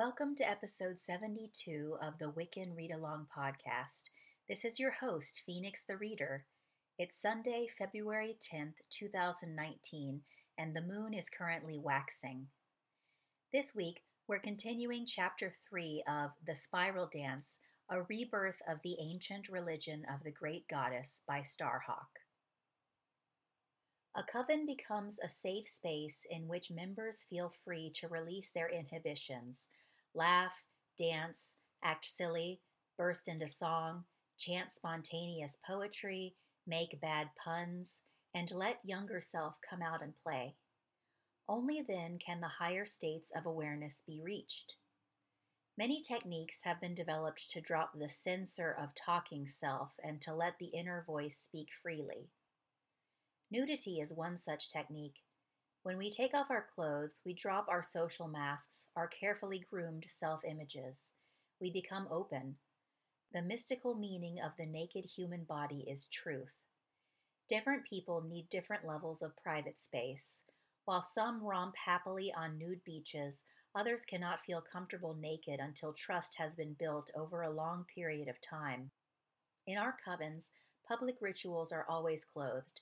Welcome to episode 72 of the Wiccan Read Along podcast. This is your host, Phoenix the Reader. It's Sunday, February 10th, 2019, and the moon is currently waxing. This week, we're continuing chapter 3 of The Spiral Dance, a rebirth of the ancient religion of the great goddess by Starhawk. A coven becomes a safe space in which members feel free to release their inhibitions laugh, dance, act silly, burst into song, chant spontaneous poetry, make bad puns, and let younger self come out and play. Only then can the higher states of awareness be reached. Many techniques have been developed to drop the censor of talking self and to let the inner voice speak freely. Nudity is one such technique, when we take off our clothes, we drop our social masks, our carefully groomed self images. We become open. The mystical meaning of the naked human body is truth. Different people need different levels of private space. While some romp happily on nude beaches, others cannot feel comfortable naked until trust has been built over a long period of time. In our covens, public rituals are always clothed.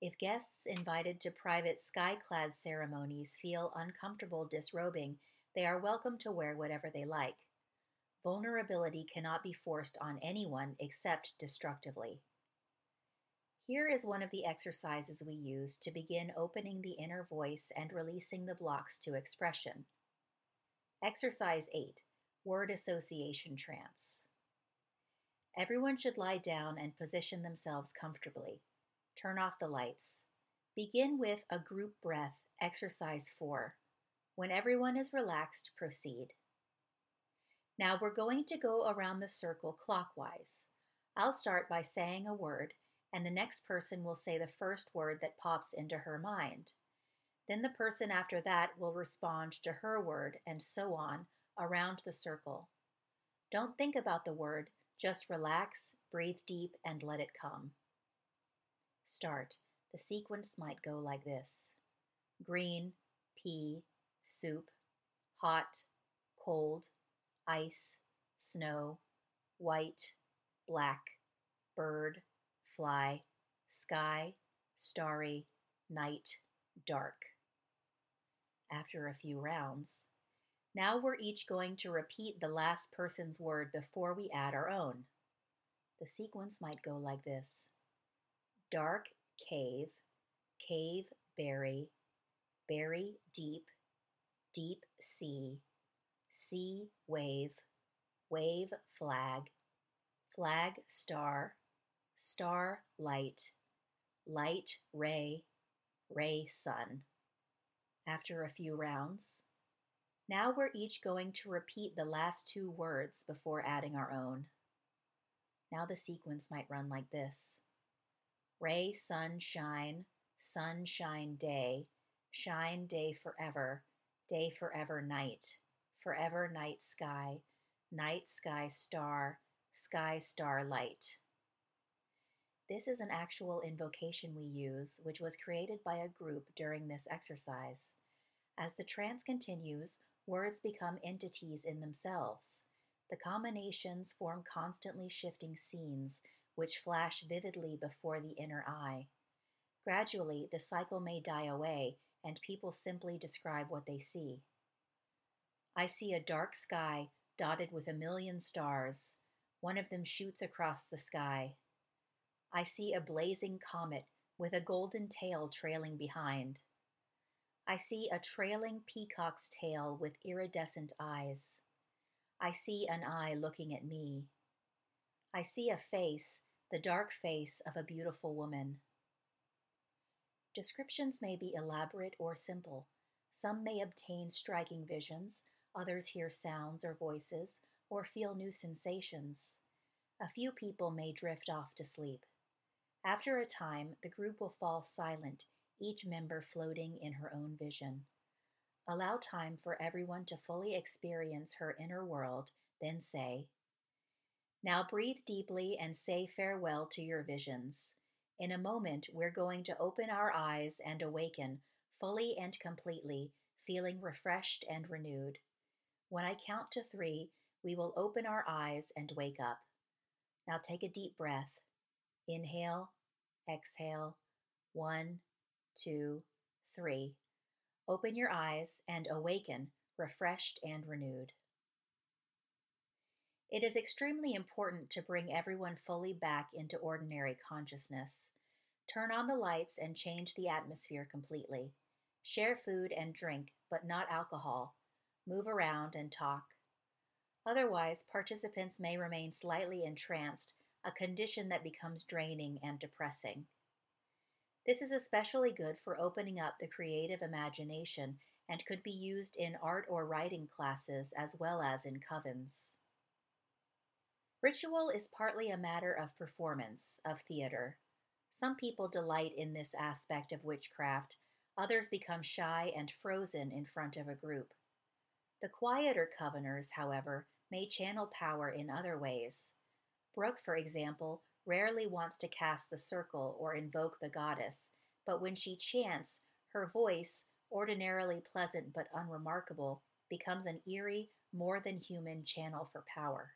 If guests invited to private sky-clad ceremonies feel uncomfortable disrobing, they are welcome to wear whatever they like. Vulnerability cannot be forced on anyone except destructively. Here is one of the exercises we use to begin opening the inner voice and releasing the blocks to expression. Exercise 8 Word Association Trance. Everyone should lie down and position themselves comfortably. Turn off the lights. Begin with a group breath, exercise 4. When everyone is relaxed, proceed. Now we're going to go around the circle clockwise. I'll start by saying a word, and the next person will say the first word that pops into her mind. Then the person after that will respond to her word, and so on, around the circle. Don't think about the word, just relax, breathe deep, and let it come. Start. The sequence might go like this. Green, pea, soup, hot, cold, ice, snow, white, black, bird, fly, sky, starry, night, dark. After a few rounds, now we're each going to repeat the last person's word before we add our own. The sequence might go like this dark cave, cave berry, berry deep, deep sea, sea wave, wave flag, flag star, star light, light ray, ray sun. After a few rounds, now we're each going to repeat the last two words before adding our own. Now the sequence might run like this Ray, sunshine, sunshine day, shine day forever, day forever night, forever night sky, night sky star, sky star light. This is an actual invocation we use, which was created by a group during this exercise. As the trance continues, words become entities in themselves. The combinations form constantly shifting scenes which flash vividly before the inner eye. Gradually, the cycle may die away, and people simply describe what they see. I see a dark sky dotted with a million stars. One of them shoots across the sky. I see a blazing comet with a golden tail trailing behind. I see a trailing peacock's tail with iridescent eyes. I see an eye looking at me. I see a face the dark face of a beautiful woman. Descriptions may be elaborate or simple. Some may obtain striking visions, others hear sounds or voices, or feel new sensations. A few people may drift off to sleep. After a time, the group will fall silent, each member floating in her own vision. Allow time for everyone to fully experience her inner world, then say, now breathe deeply and say farewell to your visions. In a moment, we're going to open our eyes and awaken fully and completely, feeling refreshed and renewed. When I count to three, we will open our eyes and wake up. Now take a deep breath. Inhale, exhale. One, two, three. Open your eyes and awaken, refreshed and renewed. It is extremely important to bring everyone fully back into ordinary consciousness. Turn on the lights and change the atmosphere completely. Share food and drink, but not alcohol. Move around and talk. Otherwise, participants may remain slightly entranced, a condition that becomes draining and depressing. This is especially good for opening up the creative imagination and could be used in art or writing classes as well as in covens. Ritual is partly a matter of performance, of theater. Some people delight in this aspect of witchcraft, others become shy and frozen in front of a group. The quieter coveners, however, may channel power in other ways. Brooke, for example, rarely wants to cast the circle or invoke the goddess, but when she chants, her voice, ordinarily pleasant but unremarkable, becomes an eerie, more than human channel for power.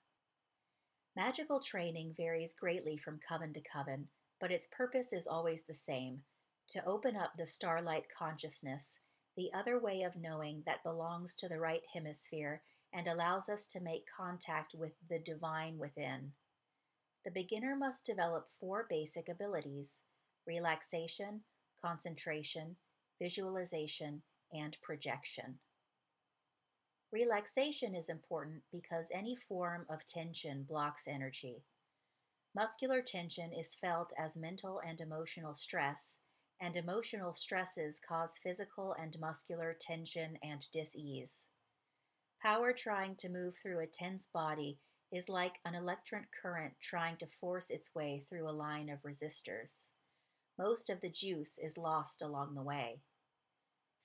Magical training varies greatly from coven to coven, but its purpose is always the same to open up the starlight consciousness, the other way of knowing that belongs to the right hemisphere and allows us to make contact with the divine within the beginner must develop four basic abilities relaxation, concentration, visualization, and projection. Relaxation is important because any form of tension blocks energy. Muscular tension is felt as mental and emotional stress, and emotional stresses cause physical and muscular tension and dis-ease. Power trying to move through a tense body is like an electric current trying to force its way through a line of resistors. Most of the juice is lost along the way.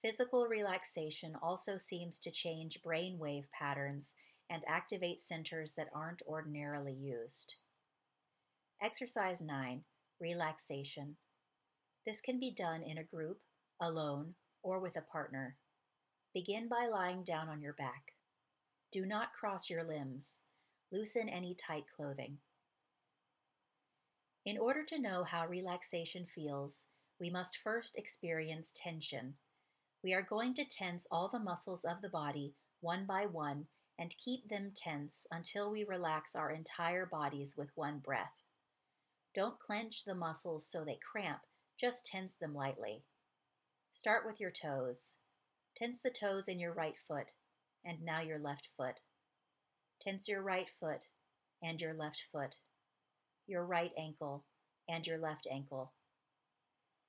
Physical relaxation also seems to change brainwave patterns and activate centers that aren't ordinarily used. Exercise 9 Relaxation. This can be done in a group, alone, or with a partner. Begin by lying down on your back. Do not cross your limbs. Loosen any tight clothing. In order to know how relaxation feels, we must first experience tension. We are going to tense all the muscles of the body one by one and keep them tense until we relax our entire bodies with one breath. Don't clench the muscles so they cramp, just tense them lightly. Start with your toes. Tense the toes in your right foot, and now your left foot. Tense your right foot and your left foot, your right ankle and your left ankle.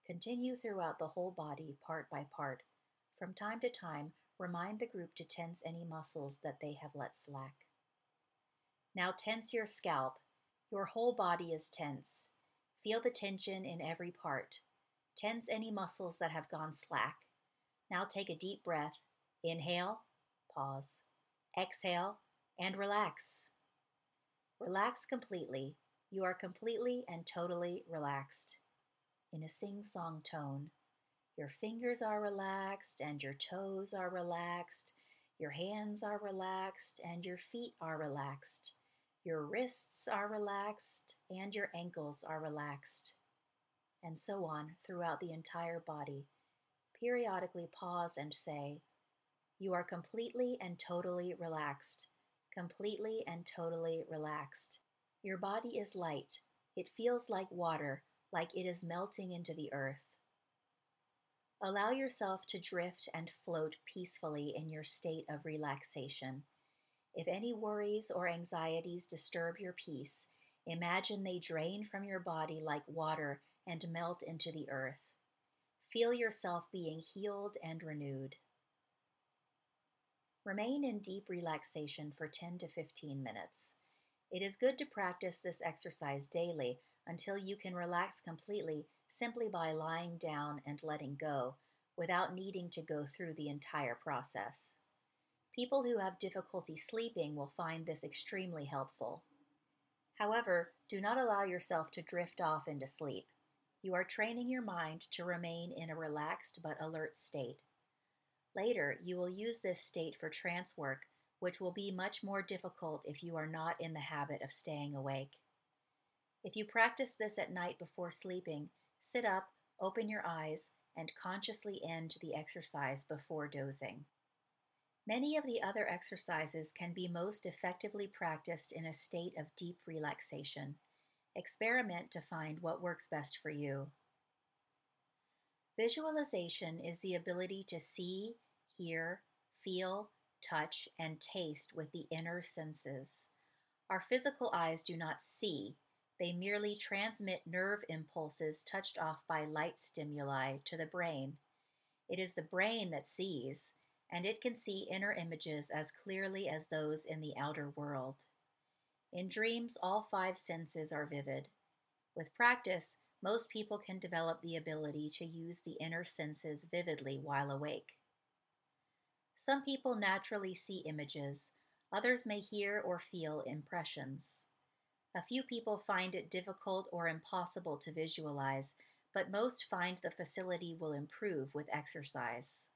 Continue throughout the whole body, part by part. From time to time, remind the group to tense any muscles that they have let slack. Now tense your scalp. Your whole body is tense. Feel the tension in every part. Tense any muscles that have gone slack. Now take a deep breath. Inhale, pause. Exhale, and relax. Relax completely. You are completely and totally relaxed. In a sing song tone, your fingers are relaxed and your toes are relaxed. Your hands are relaxed and your feet are relaxed. Your wrists are relaxed and your ankles are relaxed. And so on throughout the entire body. Periodically pause and say, You are completely and totally relaxed completely and totally relaxed. Your body is light. It feels like water, like it is melting into the earth. Allow yourself to drift and float peacefully in your state of relaxation. If any worries or anxieties disturb your peace, imagine they drain from your body like water and melt into the earth. Feel yourself being healed and renewed. Remain in deep relaxation for 10 to 15 minutes. It is good to practice this exercise daily until you can relax completely simply by lying down and letting go without needing to go through the entire process. People who have difficulty sleeping will find this extremely helpful. However, do not allow yourself to drift off into sleep. You are training your mind to remain in a relaxed but alert state. Later, you will use this state for trance work which will be much more difficult if you are not in the habit of staying awake. If you practice this at night before sleeping, sit up, open your eyes, and consciously end the exercise before dozing. Many of the other exercises can be most effectively practiced in a state of deep relaxation. Experiment to find what works best for you. Visualization is the ability to see, hear, feel, touch, and taste with the inner senses. Our physical eyes do not see, they merely transmit nerve impulses touched off by light stimuli to the brain. It is the brain that sees, and it can see inner images as clearly as those in the outer world. In dreams, all five senses are vivid. With practice, most people can develop the ability to use the inner senses vividly while awake. Some people naturally see images, others may hear or feel impressions. A few people find it difficult or impossible to visualize, but most find the facility will improve with exercise.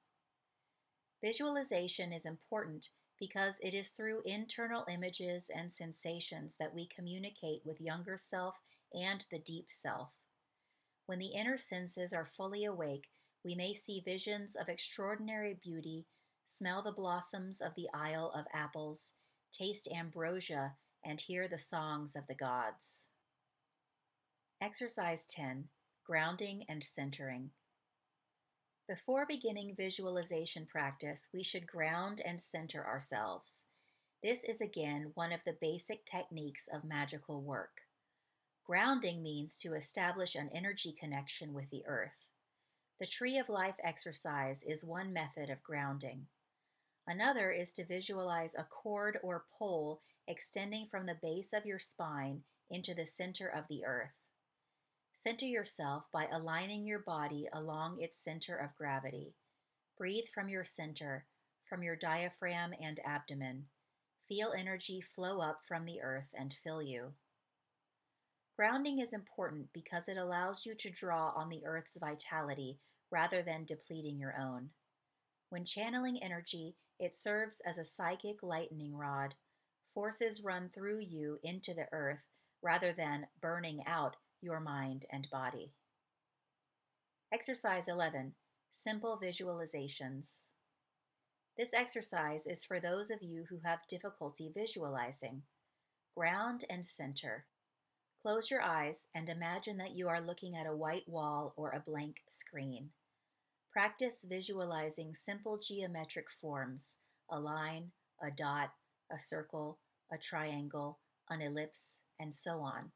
Visualization is important because it is through internal images and sensations that we communicate with younger self and the deep self. When the inner senses are fully awake, we may see visions of extraordinary beauty, smell the blossoms of the Isle of Apples, taste ambrosia, and hear the songs of the gods. Exercise 10 Grounding and Centering. Before beginning visualization practice, we should ground and center ourselves. This is again one of the basic techniques of magical work. Grounding means to establish an energy connection with the earth. The Tree of Life exercise is one method of grounding. Another is to visualize a cord or pole extending from the base of your spine into the center of the earth. Center yourself by aligning your body along its center of gravity. Breathe from your center, from your diaphragm and abdomen. Feel energy flow up from the earth and fill you. Grounding is important because it allows you to draw on the earth's vitality rather than depleting your own. When channeling energy, it serves as a psychic lightning rod. Forces run through you into the earth rather than burning out your mind and body. Exercise 11 Simple Visualizations. This exercise is for those of you who have difficulty visualizing. Ground and center. Close your eyes and imagine that you are looking at a white wall or a blank screen. Practice visualizing simple geometric forms a line, a dot, a circle, a triangle, an ellipse, and so on.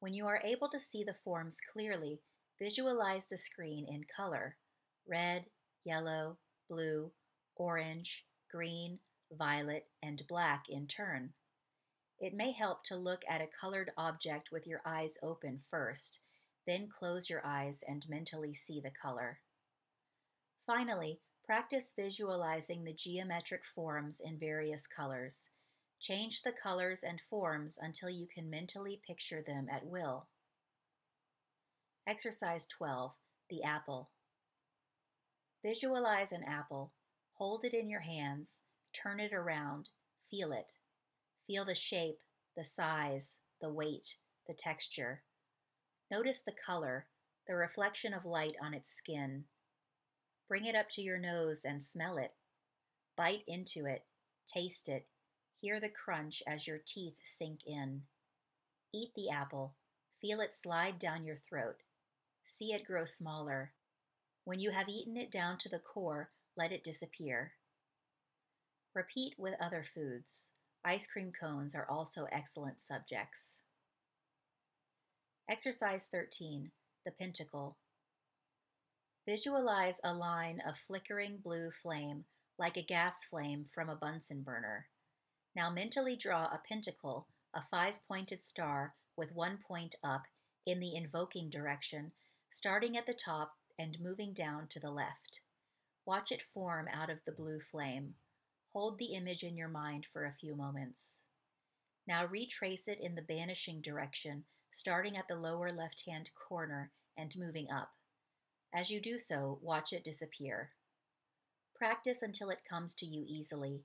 When you are able to see the forms clearly, visualize the screen in color red, yellow, blue, orange, green, violet, and black in turn. It may help to look at a colored object with your eyes open first, then close your eyes and mentally see the color. Finally, practice visualizing the geometric forms in various colors. Change the colors and forms until you can mentally picture them at will. Exercise 12 The Apple. Visualize an apple. Hold it in your hands. Turn it around. Feel it. Feel the shape, the size, the weight, the texture. Notice the color, the reflection of light on its skin. Bring it up to your nose and smell it. Bite into it, taste it, hear the crunch as your teeth sink in. Eat the apple, feel it slide down your throat. See it grow smaller. When you have eaten it down to the core, let it disappear. Repeat with other foods. Ice cream cones are also excellent subjects. Exercise 13 The Pentacle. Visualize a line of flickering blue flame like a gas flame from a Bunsen burner. Now mentally draw a pentacle, a five pointed star with one point up in the invoking direction, starting at the top and moving down to the left. Watch it form out of the blue flame. Hold the image in your mind for a few moments. Now retrace it in the vanishing direction, starting at the lower left hand corner and moving up. As you do so, watch it disappear. Practice until it comes to you easily.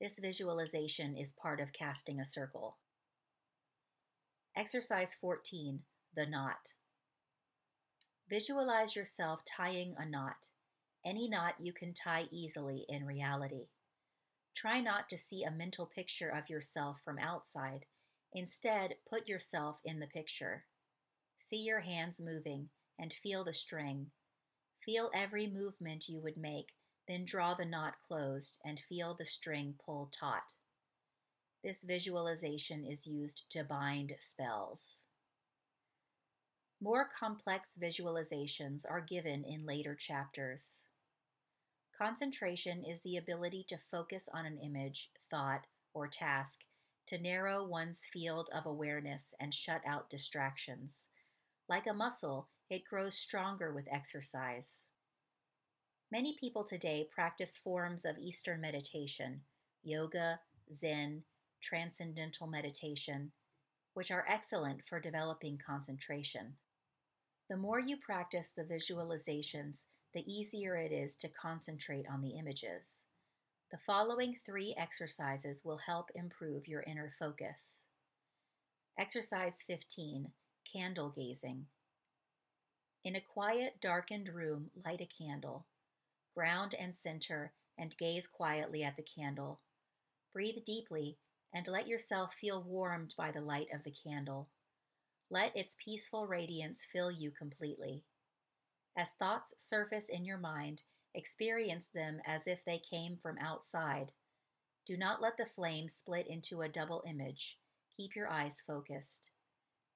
This visualization is part of casting a circle. Exercise 14 The Knot. Visualize yourself tying a knot, any knot you can tie easily in reality. Try not to see a mental picture of yourself from outside. Instead, put yourself in the picture. See your hands moving and feel the string. Feel every movement you would make, then draw the knot closed and feel the string pull taut. This visualization is used to bind spells. More complex visualizations are given in later chapters. Concentration is the ability to focus on an image, thought, or task to narrow one's field of awareness and shut out distractions. Like a muscle, it grows stronger with exercise. Many people today practice forms of Eastern meditation, yoga, Zen, transcendental meditation, which are excellent for developing concentration. The more you practice the visualizations, the easier it is to concentrate on the images. The following three exercises will help improve your inner focus. Exercise 15 Candle Gazing. In a quiet, darkened room, light a candle. Ground and center and gaze quietly at the candle. Breathe deeply and let yourself feel warmed by the light of the candle. Let its peaceful radiance fill you completely. As thoughts surface in your mind, experience them as if they came from outside. Do not let the flame split into a double image. Keep your eyes focused.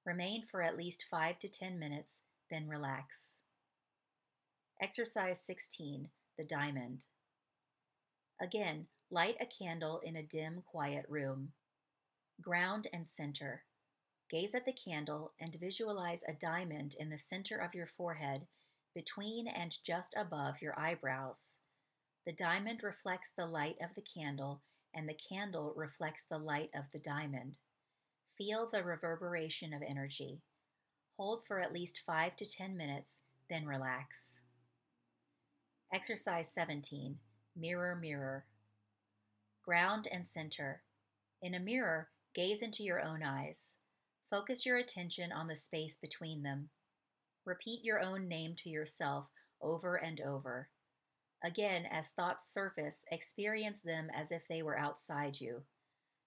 Remain for at least 5 to 10 minutes, then relax. Exercise 16 The Diamond. Again, light a candle in a dim, quiet room. Ground and center. Gaze at the candle and visualize a diamond in the center of your forehead, between and just above your eyebrows. The diamond reflects the light of the candle, and the candle reflects the light of the diamond. Feel the reverberation of energy. Hold for at least 5 to 10 minutes, then relax. Exercise 17 Mirror, Mirror. Ground and center. In a mirror, gaze into your own eyes. Focus your attention on the space between them. Repeat your own name to yourself over and over. Again, as thoughts surface, experience them as if they were outside you.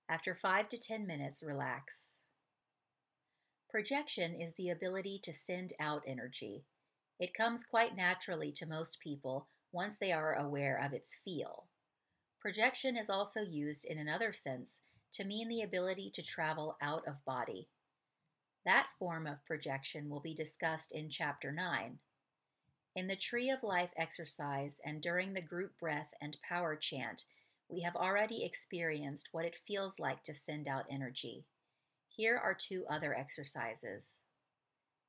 After five to ten minutes, relax. Projection is the ability to send out energy. It comes quite naturally to most people once they are aware of its feel. Projection is also used in another sense to mean the ability to travel out of body. That form of projection will be discussed in Chapter 9. In the Tree of Life exercise and during the group breath and power chant, we have already experienced what it feels like to send out energy. Here are two other exercises.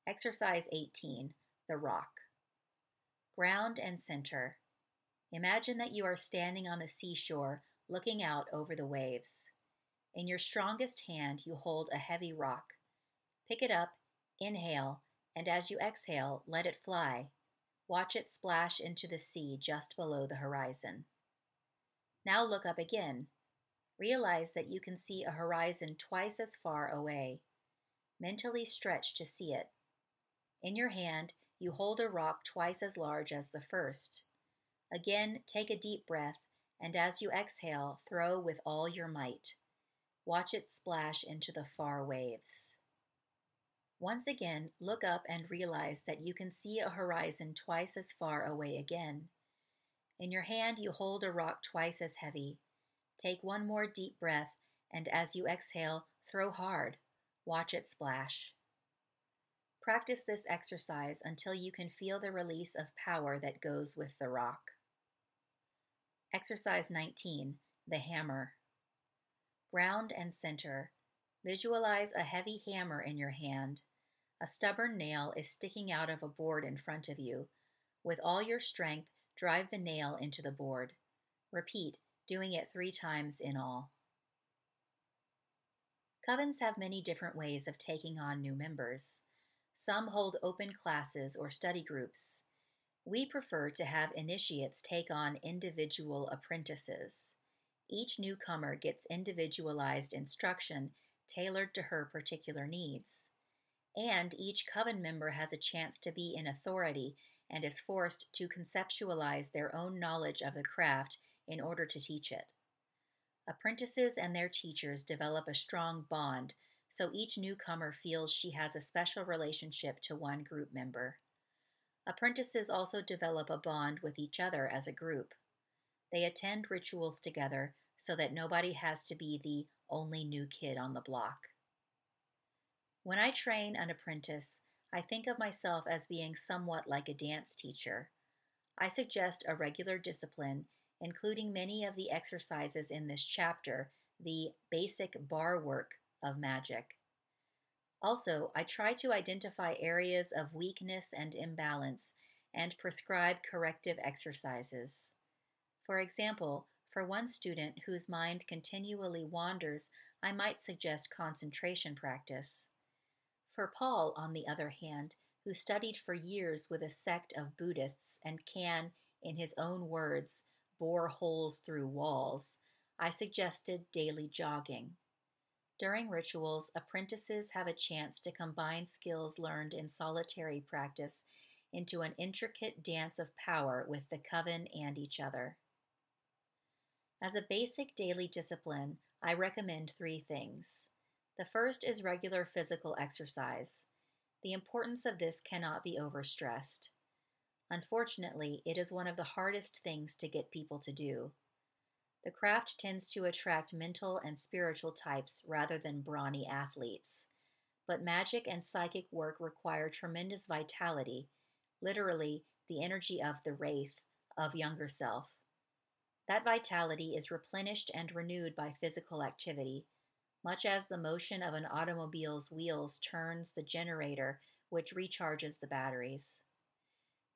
Exercise 18 The Rock. Ground and center. Imagine that you are standing on the seashore looking out over the waves. In your strongest hand, you hold a heavy rock. Pick it up, inhale, and as you exhale, let it fly. Watch it splash into the sea just below the horizon. Now look up again. Realize that you can see a horizon twice as far away. Mentally stretch to see it. In your hand, you hold a rock twice as large as the first. Again, take a deep breath, and as you exhale, throw with all your might. Watch it splash into the far waves. Once again, look up and realize that you can see a horizon twice as far away again. In your hand, you hold a rock twice as heavy. Take one more deep breath, and as you exhale, throw hard. Watch it splash. Practice this exercise until you can feel the release of power that goes with the rock. Exercise 19 The Hammer. Ground and center. Visualize a heavy hammer in your hand. A stubborn nail is sticking out of a board in front of you. With all your strength, drive the nail into the board. Repeat, doing it three times in all. Covens have many different ways of taking on new members. Some hold open classes or study groups. We prefer to have initiates take on individual apprentices. Each newcomer gets individualized instruction tailored to her particular needs. And each coven member has a chance to be in authority and is forced to conceptualize their own knowledge of the craft in order to teach it. Apprentices and their teachers develop a strong bond, so each newcomer feels she has a special relationship to one group member. Apprentices also develop a bond with each other as a group. They attend rituals together so that nobody has to be the only new kid on the block. When I train an apprentice, I think of myself as being somewhat like a dance teacher. I suggest a regular discipline, including many of the exercises in this chapter, the basic barre work of magic. Also, I try to identify areas of weakness and imbalance and prescribe corrective exercises. For example, for one student whose mind continually wanders, I might suggest concentration practice. For Paul, on the other hand, who studied for years with a sect of Buddhists and can, in his own words, bore holes through walls, I suggested daily jogging. During rituals, apprentices have a chance to combine skills learned in solitary practice into an intricate dance of power with the coven and each other. As a basic daily discipline, I recommend three things. The first is regular physical exercise. The importance of this cannot be overstressed. Unfortunately, it is one of the hardest things to get people to do. The craft tends to attract mental and spiritual types rather than brawny athletes. But magic and psychic work require tremendous vitality, literally, the energy of the wraith, of younger self. That vitality is replenished and renewed by physical activity, much as the motion of an automobile's wheels turns the generator which recharges the batteries.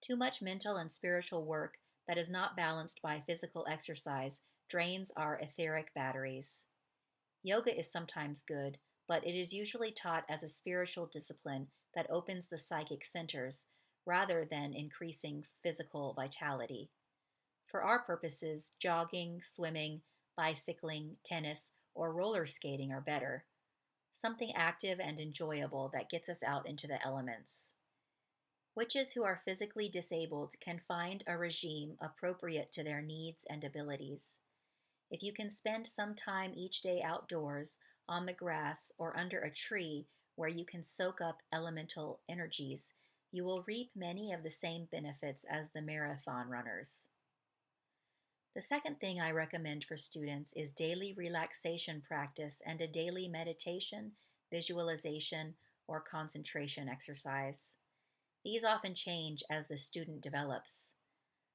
Too much mental and spiritual work that is not balanced by physical exercise drains our etheric batteries. Yoga is sometimes good, but it is usually taught as a spiritual discipline that opens the psychic centers rather than increasing physical vitality. For our purposes, jogging, swimming, bicycling, tennis, or roller skating are better. Something active and enjoyable that gets us out into the elements. Witches who are physically disabled can find a regime appropriate to their needs and abilities. If you can spend some time each day outdoors, on the grass, or under a tree where you can soak up elemental energies, you will reap many of the same benefits as the marathon runners. The second thing I recommend for students is daily relaxation practice and a daily meditation, visualization, or concentration exercise. These often change as the student develops.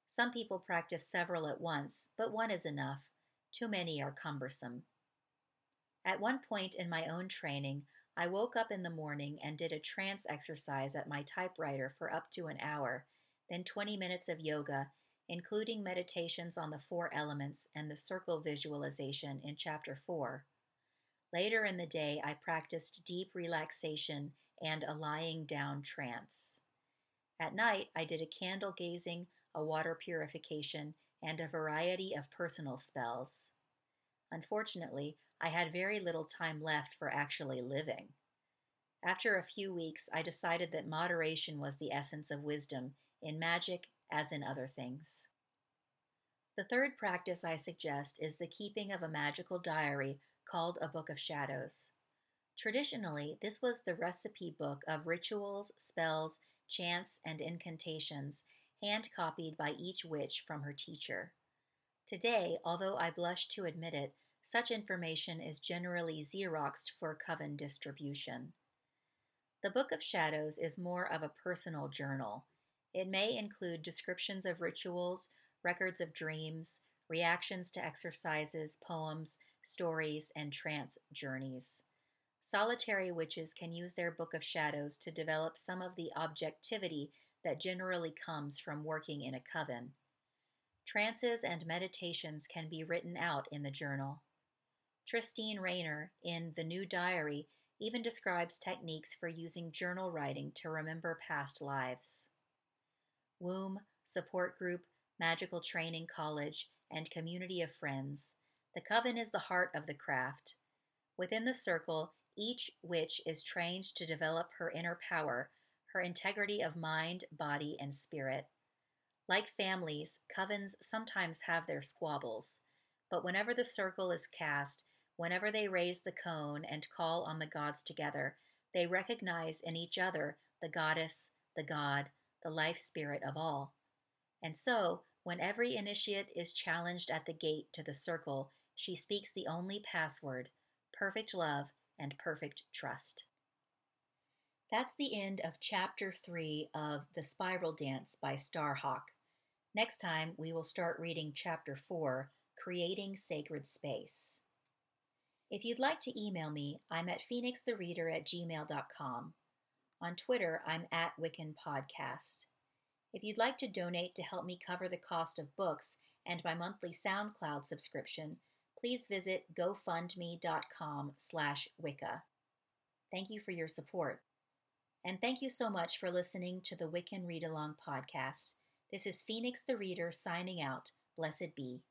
Some people practice several at once, but one is enough. Too many are cumbersome. At one point in my own training, I woke up in the morning and did a trance exercise at my typewriter for up to an hour, then 20 minutes of yoga, including meditations on the four elements and the circle visualization in Chapter 4. Later in the day, I practiced deep relaxation and a lying down trance. At night, I did a candle gazing, a water purification, and a variety of personal spells. Unfortunately, I had very little time left for actually living. After a few weeks, I decided that moderation was the essence of wisdom, in magic as in other things. The third practice I suggest is the keeping of a magical diary called a Book of Shadows. Traditionally, this was the recipe book of rituals, spells, chants, and incantations hand copied by each witch from her teacher. Today, although I blush to admit it, such information is generally Xeroxed for coven distribution. The Book of Shadows is more of a personal journal. It may include descriptions of rituals, records of dreams, reactions to exercises, poems, stories, and trance journeys. Solitary witches can use their Book of Shadows to develop some of the objectivity that generally comes from working in a coven. Trances and meditations can be written out in the journal. Tristine Rainer, in The New Diary, even describes techniques for using journal writing to remember past lives. Womb, support group, magical training college, and community of friends. The coven is the heart of the craft. Within the circle, each witch is trained to develop her inner power, her integrity of mind, body, and spirit. Like families, covens sometimes have their squabbles, but whenever the circle is cast, whenever they raise the cone and call on the gods together, they recognize in each other the goddess, the god, the life spirit of all. And so, when every initiate is challenged at the gate to the circle, she speaks the only password perfect love and perfect trust. That's the end of chapter three of The Spiral Dance by Starhawk. Next time, we will start reading chapter four Creating Sacred Space. If you'd like to email me, I'm at phoenixthereader at gmail.com. On Twitter, I'm at Wiccan Podcast. If you'd like to donate to help me cover the cost of books and my monthly SoundCloud subscription, please visit gofundme.com slash Wicca. Thank you for your support. And thank you so much for listening to the Wiccan Read Along podcast. This is Phoenix the Reader signing out. Blessed be.